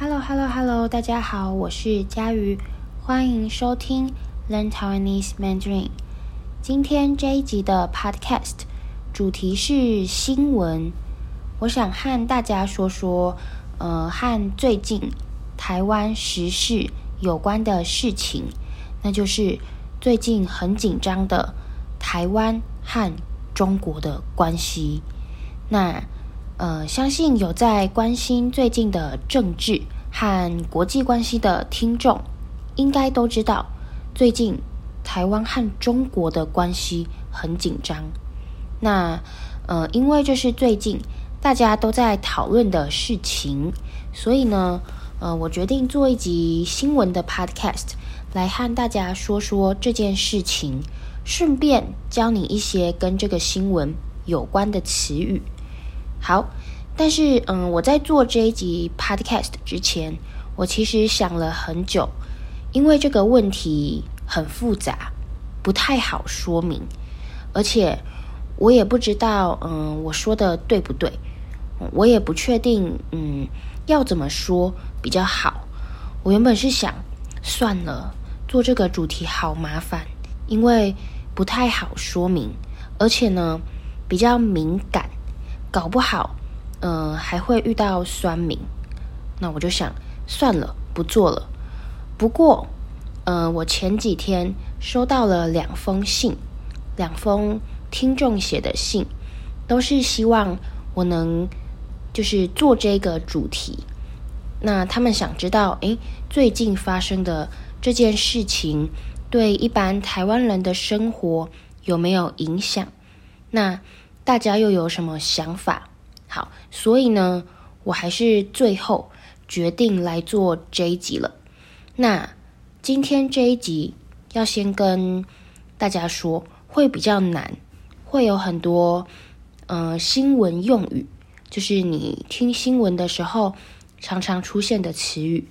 Hello，Hello，Hello，大家好，我是佳瑜，欢迎收听 Learn Taiwanese Mandarin。今天这一集的 Podcast 主题是新闻，我想和大家说说，呃，和最近台湾时事有关的事情，那就是最近很紧张的台湾和中国的关系。那呃，相信有在关心最近的政治和国际关系的听众，应该都知道，最近台湾和中国的关系很紧张。那呃，因为这是最近大家都在讨论的事情，所以呢，呃，我决定做一集新闻的 podcast，来和大家说说这件事情，顺便教你一些跟这个新闻有关的词语。好，但是嗯，我在做这一集 podcast 之前，我其实想了很久，因为这个问题很复杂，不太好说明，而且我也不知道嗯，我说的对不对，我也不确定嗯，要怎么说比较好。我原本是想算了，做这个主题好麻烦，因为不太好说明，而且呢比较敏感。搞不好，嗯、呃，还会遇到酸民，那我就想算了，不做了。不过，嗯、呃，我前几天收到了两封信，两封听众写的信，都是希望我能就是做这个主题。那他们想知道，诶，最近发生的这件事情，对一般台湾人的生活有没有影响？那大家又有什么想法？好，所以呢，我还是最后决定来做这一集了。那今天这一集要先跟大家说，会比较难，会有很多呃新闻用语，就是你听新闻的时候常常出现的词语。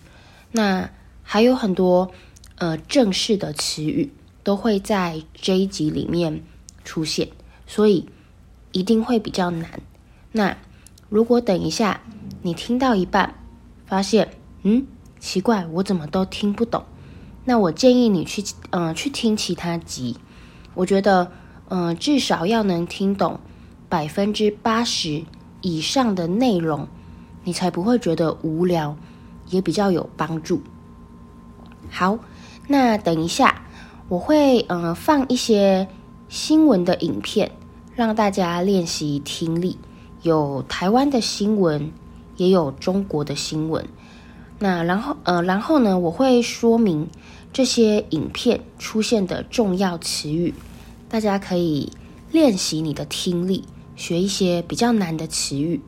那还有很多呃正式的词语都会在这一集里面出现，所以。一定会比较难。那如果等一下你听到一半，发现嗯奇怪，我怎么都听不懂，那我建议你去嗯、去听其他集。我觉得嗯、至少要能听懂百分之八十以上的内容，你才不会觉得无聊，也比较有帮助。好，那等一下我会嗯、放一些新闻的影片。让大家练习听力，有台湾的新闻，也有中国的新闻。那然后呃，然后呢，我会说明这些影片出现的重要词语，大家可以练习你的听力，学一些比较难的词语。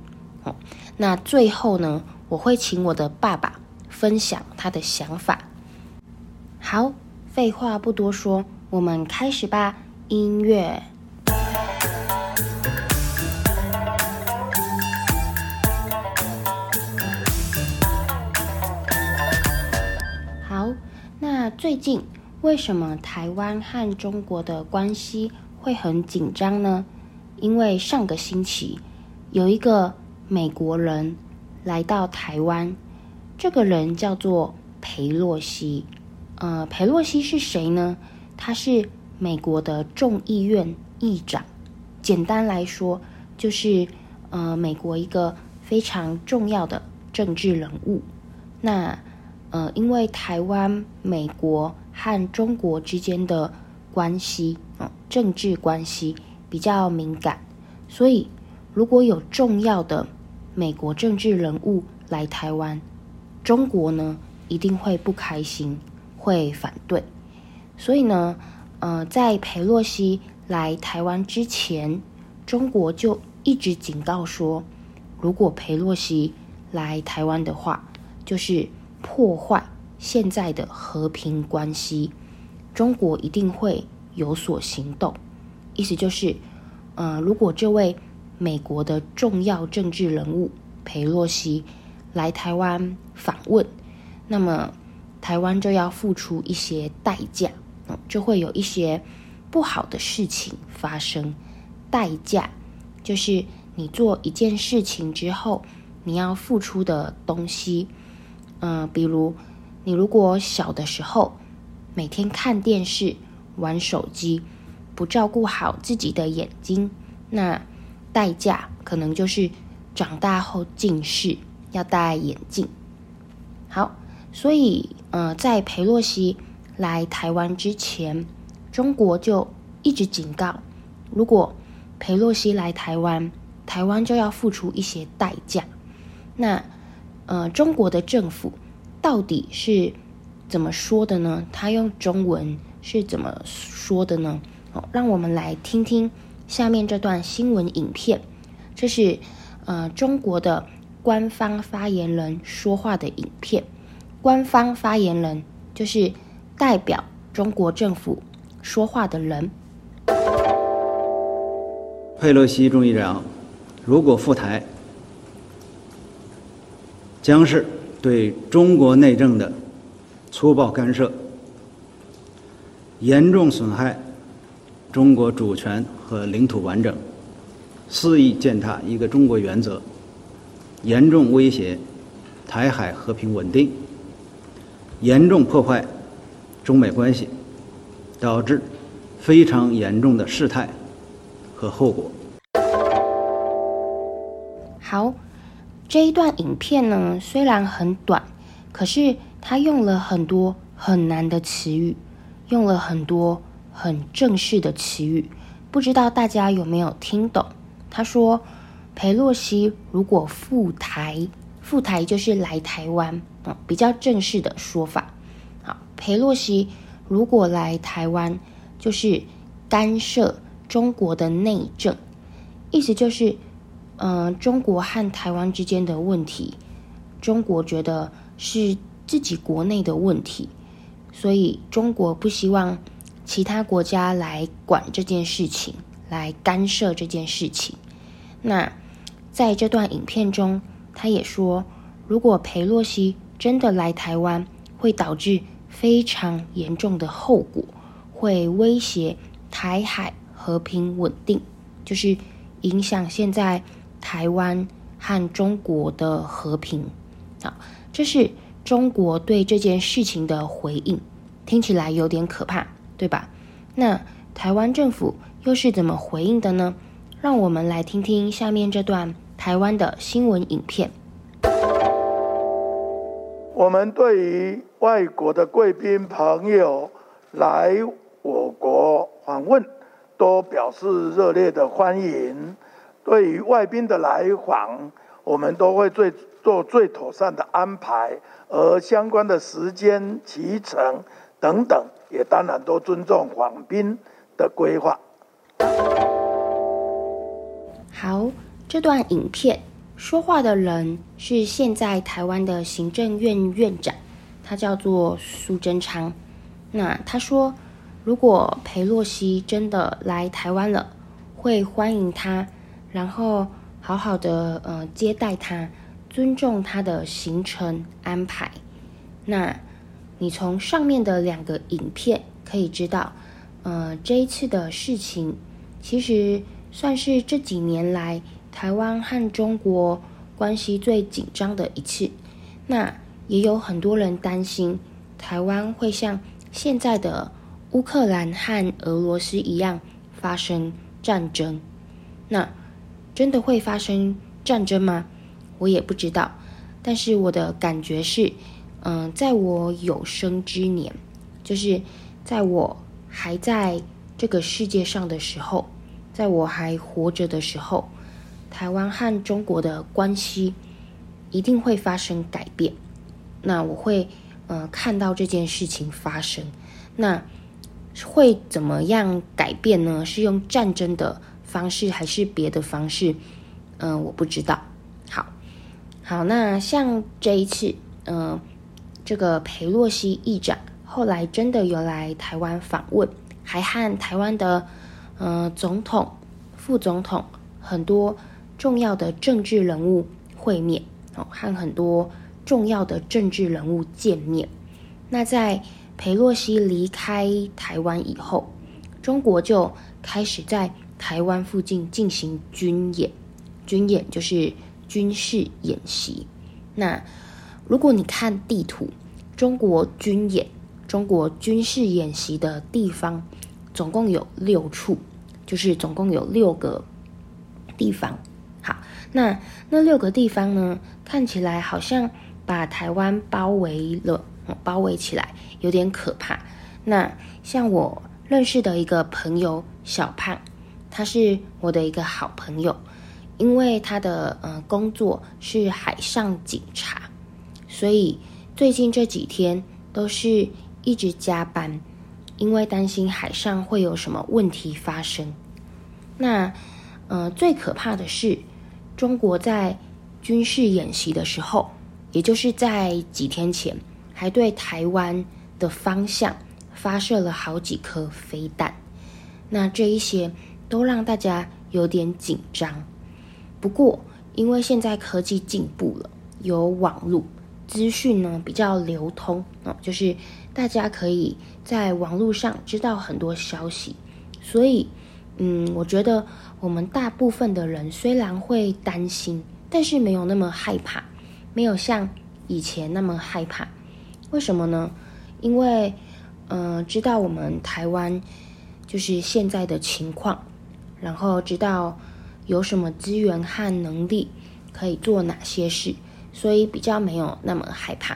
哦，那最后呢，我会请我的爸爸分享他的想法。好，废话不多说，我们开始吧，音乐。最近为什么台湾和中国的关系会很紧张呢？因为上个星期有一个美国人来到台湾，这个人叫做裴洛西。呃，裴洛西是谁呢？他是美国的众议院议长。简单来说，就是呃，美国一个非常重要的政治人物。那呃，因为台湾、美国和中国之间的关系，嗯，政治关系比较敏感，所以如果有重要的美国政治人物来台湾，中国呢一定会不开心，会反对。所以呢，呃，在裴洛西来台湾之前，中国就一直警告说，如果裴洛西来台湾的话，就是。破坏现在的和平关系，中国一定会有所行动。意思就是，呃，如果这位美国的重要政治人物裴洛西来台湾访问，那么台湾就要付出一些代价，就会有一些不好的事情发生。代价就是你做一件事情之后，你要付出的东西。嗯、比如你如果小的时候每天看电视、玩手机，不照顾好自己的眼睛，那代价可能就是长大后近视，要戴眼镜。好，所以呃，在裴洛西来台湾之前，中国就一直警告，如果裴洛西来台湾，台湾就要付出一些代价。那呃，中国的政府到底是怎么说的呢？他用中文是怎么说的呢？哦，让我们来听听下面这段新闻影片。这是呃中国的官方发言人说话的影片。官方发言人就是代表中国政府说话的人。佩洛西众议长如果赴台，将是对中国内政的粗暴干涉，严重损害中国主权和领土完整，肆意践踏一个中国原则，严重威胁台海和平稳定，严重破坏中美关系，导致非常严重的事态。和后果。好，这一段影片呢，虽然很短，可是他用了很多很难的词语，用了很多很正式的词语，不知道大家有没有听懂？他说，裴洛西如果赴台，赴台就是来台湾，嗯，比较正式的说法。好，裴洛西如果来台湾，就是干涉。中国的内政，意思就是，嗯、中国和台湾之间的问题，中国觉得是自己国内的问题，所以中国不希望其他国家来管这件事情，来干涉这件事情。那在这段影片中，他也说，如果裴洛西真的来台湾，会导致非常严重的后果，会威胁台海。和平稳定，就是影响现在台湾和中国的和平。好，这是中国对这件事情的回应，听起来有点可怕，对吧？那台湾政府又是怎么回应的呢？让我们来听听下面这段台湾的新闻影片。我们对于外国的贵宾朋友来我国访问。都表示热烈的欢迎。对于外宾的来访，我们都会最做最妥善的安排，而相关的时间、行程等等，也当然都尊重访宾的规划。好，这段影片说话的人是现在台湾的行政院院长，他叫做苏贞昌。那他说。如果裴洛西真的来台湾了，会欢迎他，然后好好的呃接待他，尊重他的行程安排。那你从上面的两个影片可以知道，呃，这一次的事情其实算是这几年来台湾和中国关系最紧张的一次。那也有很多人担心台湾会像现在的。乌克兰和俄罗斯一样发生战争，那真的会发生战争吗？我也不知道。但是我的感觉是，嗯、在我有生之年，就是在我还在这个世界上的时候，在我还活着的时候，台湾和中国的关系一定会发生改变。那我会呃看到这件事情发生。那。会怎么样改变呢？是用战争的方式，还是别的方式？嗯、我不知道。好，好，那像这一次，嗯、这个裴洛西议长后来真的有来台湾访问，还和台湾的嗯总统、副总统很多重要的政治人物会面哦，和很多重要的政治人物见面。那在裴洛西离开台湾以后，中国就开始在台湾附近进行军演，军演就是军事演习。那如果你看地图，中国军演、中国军事演习的地方，总共有六处，就是总共有六个地方。好，那那六个地方呢，看起来好像把台湾包围了，包围起来有点可怕。那像我认识的一个朋友小胖，他是我的一个好朋友，因为他的呃工作是海上警察，所以。最近这几天都是一直加班，因为担心海上会有什么问题发生。那，呃，最可怕的是，中国在军事演习的时候，也就是在几天前，还对台湾的方向发射了好几颗飞弹。那这一些都让大家有点紧张。不过，因为现在科技进步了，有网络。资讯呢比较流通哦，就是大家可以在网络上知道很多消息，所以嗯，我觉得我们大部分的人虽然会担心，但是没有那么害怕，没有像以前那么害怕。为什么呢？因为嗯、呃，知道我们台湾就是现在的情况，然后知道有什么资源和能力可以做哪些事。所以比较没有那么害怕，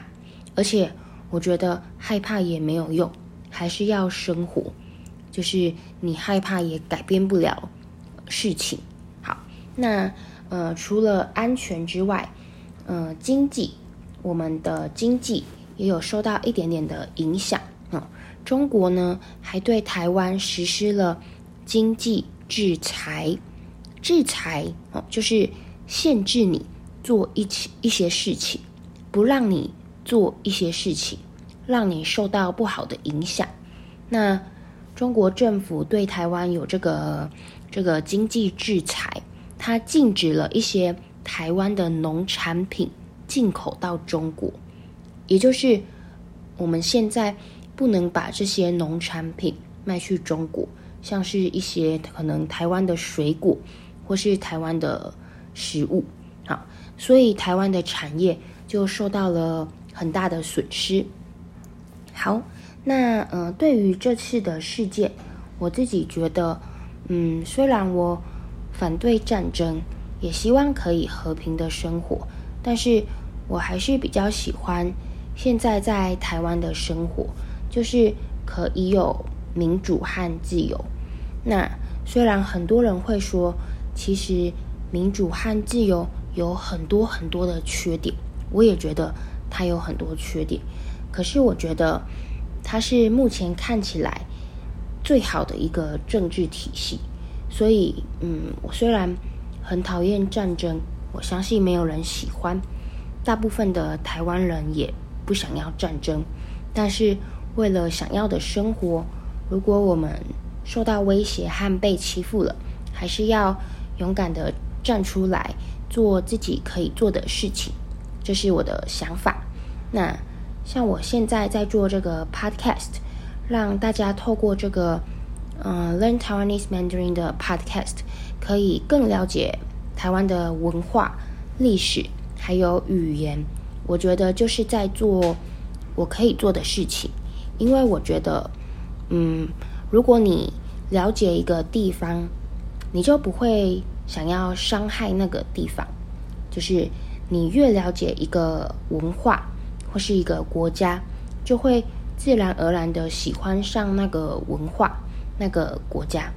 而且我觉得害怕也没有用，还是要生活。就是你害怕也改变不了事情。好，那呃，除了安全之外，呃，经济，我们的经济也有受到一点点的影响。嗯，中国呢还对台湾实施了经济制裁，制裁哦，就是限制你。做一起一些事情，不让你做一些事情，让你受到不好的影响。那中国政府对台湾有这个这个经济制裁，它禁止了一些台湾的农产品进口到中国，也就是我们现在不能把这些农产品卖去中国，像是一些可能台湾的水果或是台湾的食物，好。所以台湾的产业就受到了很大的损失。好，那呃，对于这次的事件，我自己觉得，嗯，虽然我反对战争，也希望可以和平的生活，但是我还是比较喜欢现在在台湾的生活，就是可以有民主和自由。那虽然很多人会说，其实民主和自由。有很多很多的缺点，我也觉得它有很多缺点。可是我觉得它是目前看起来最好的一个政治体系。所以，嗯，我虽然很讨厌战争，我相信没有人喜欢，大部分的台湾人也不想要战争。但是，为了想要的生活，如果我们受到威胁和被欺负了，还是要勇敢的站出来。做自己可以做的事情，这是我的想法。那像我现在在做这个 podcast，让大家透过这个嗯、Learn Taiwanese Mandarin 的 podcast，可以更了解台湾的文化、历史还有语言。我觉得就是在做我可以做的事情，因为我觉得，嗯，如果你了解一个地方，你就不会。想要伤害那个地方，就是你越了解一个文化或是一个国家，就会自然而然的喜欢上那个文化、那个国家。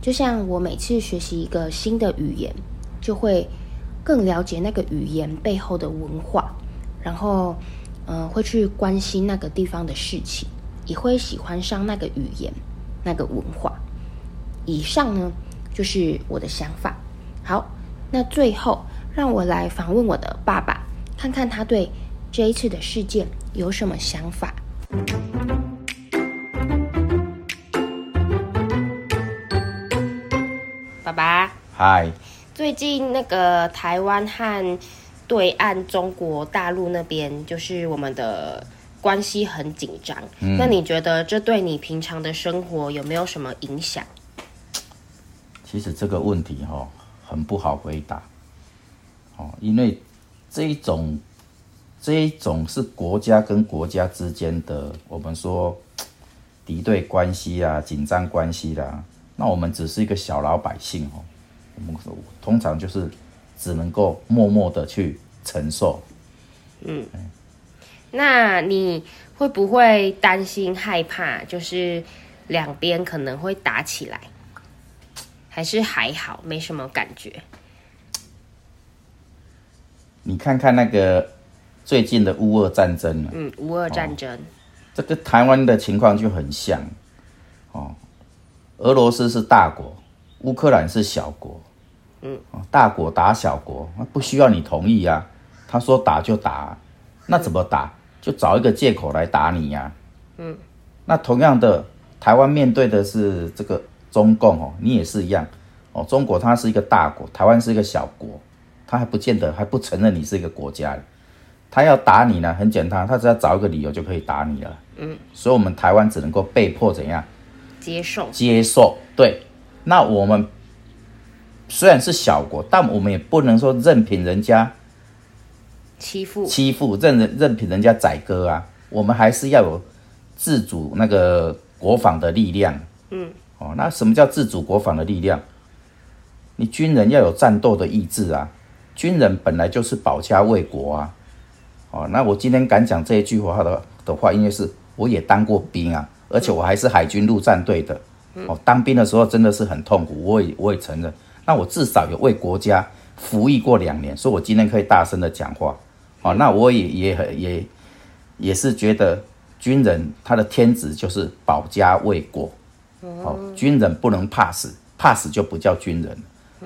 就像我每次学习一个新的语言，就会更了解那个语言背后的文化，然后嗯、会去关心那个地方的事情，也会喜欢上那个语言、那个文化。以上呢，就是我的想法。好，那最后让我来访问我的爸爸，看看他对这一次的事件有什么想法。爸爸，嗨。最近那个台湾和对岸中国大陆那边，就是我们的关系很紧张。嗯。那你觉得这对你平常的生活有没有什么影响？其实这个问题哈。很不好回答，哦，因为这一种这一种是国家跟国家之间的，我们说敌对关系啊，紧张关系啦。那我们只是一个小老百姓哦，我们通常就是只能够默默的去承受。嗯，那你会不会担心害怕？就是两边可能会打起来，还是还好，没什么感觉？你看看那个最近的乌俄战争，嗯，乌俄战争，哦，这个台湾的情况就很像，哦，俄罗斯是大国，乌克兰是小国，嗯，大国打小国，不需要你同意啊，他说打就打，那怎么打？就找一个借口来打你呀，嗯，那同样的，台湾面对的是这个中共哦，你也是一样，哦，中国它是一个大国，台湾是一个小国。它还不见得还不承认你是一个国家，他要打你呢，很简单，他只要找一个理由就可以打你了。嗯，所以我们台湾只能够被迫怎样？接受。接受。对，那我们虽然是小国，但我们也不能说任凭人家欺负欺负，任人任凭人家宰割啊。我们还是要有自主那个国防的力量。嗯，哦，那什么叫自主国防的力量？你军人要有战斗的意志啊。军人本来就是保家卫国啊，哦，那我今天敢讲这一句话的的话，因为是我也当过兵啊，而且我还是海军陆战队的，哦，当兵的时候真的是很痛苦，我也我也承认。那我至少有为国家服役过两年，所以我今天可以大声的讲话，哦，那我也也也也是觉得军人他的天职就是保家卫国，哦，军人不能怕死，怕死就不叫军人。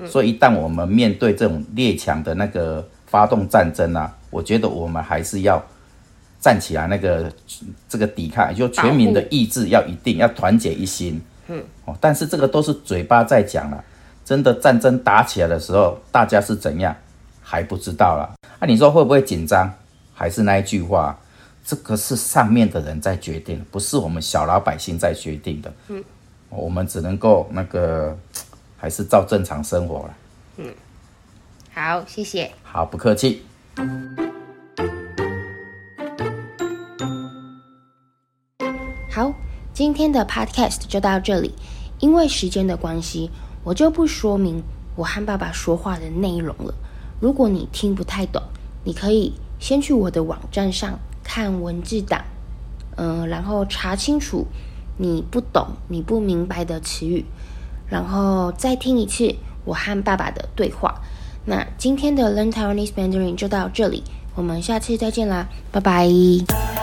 所以，一旦我们面对这种列强的那个发动战争啊，我觉得我们还是要站起来，那个这个抵抗，就全民的意志要一定要团结一心。嗯，哦，但是这个都是嘴巴在讲了，真的战争打起来的时候，大家是怎样还不知道了。啊你说会不会紧张？还是那一句话，这个是上面的人在决定，不是我们小老百姓在决定的。嗯，我们只能够那个。还是照正常生活了。嗯，好，谢谢。好，不客气。好，今天的 podcast 就到这里。因为时间的关系，我就不说明我和爸爸说话的内容了。如果你听不太懂，你可以先去我的网站上看文字档，嗯、然后查清楚你不懂、你不明白的词语。然后再听一次我和爸爸的对话。那今天的 Learn Taiwanese Mandarin 就到这里，我们下次再见啦，拜拜。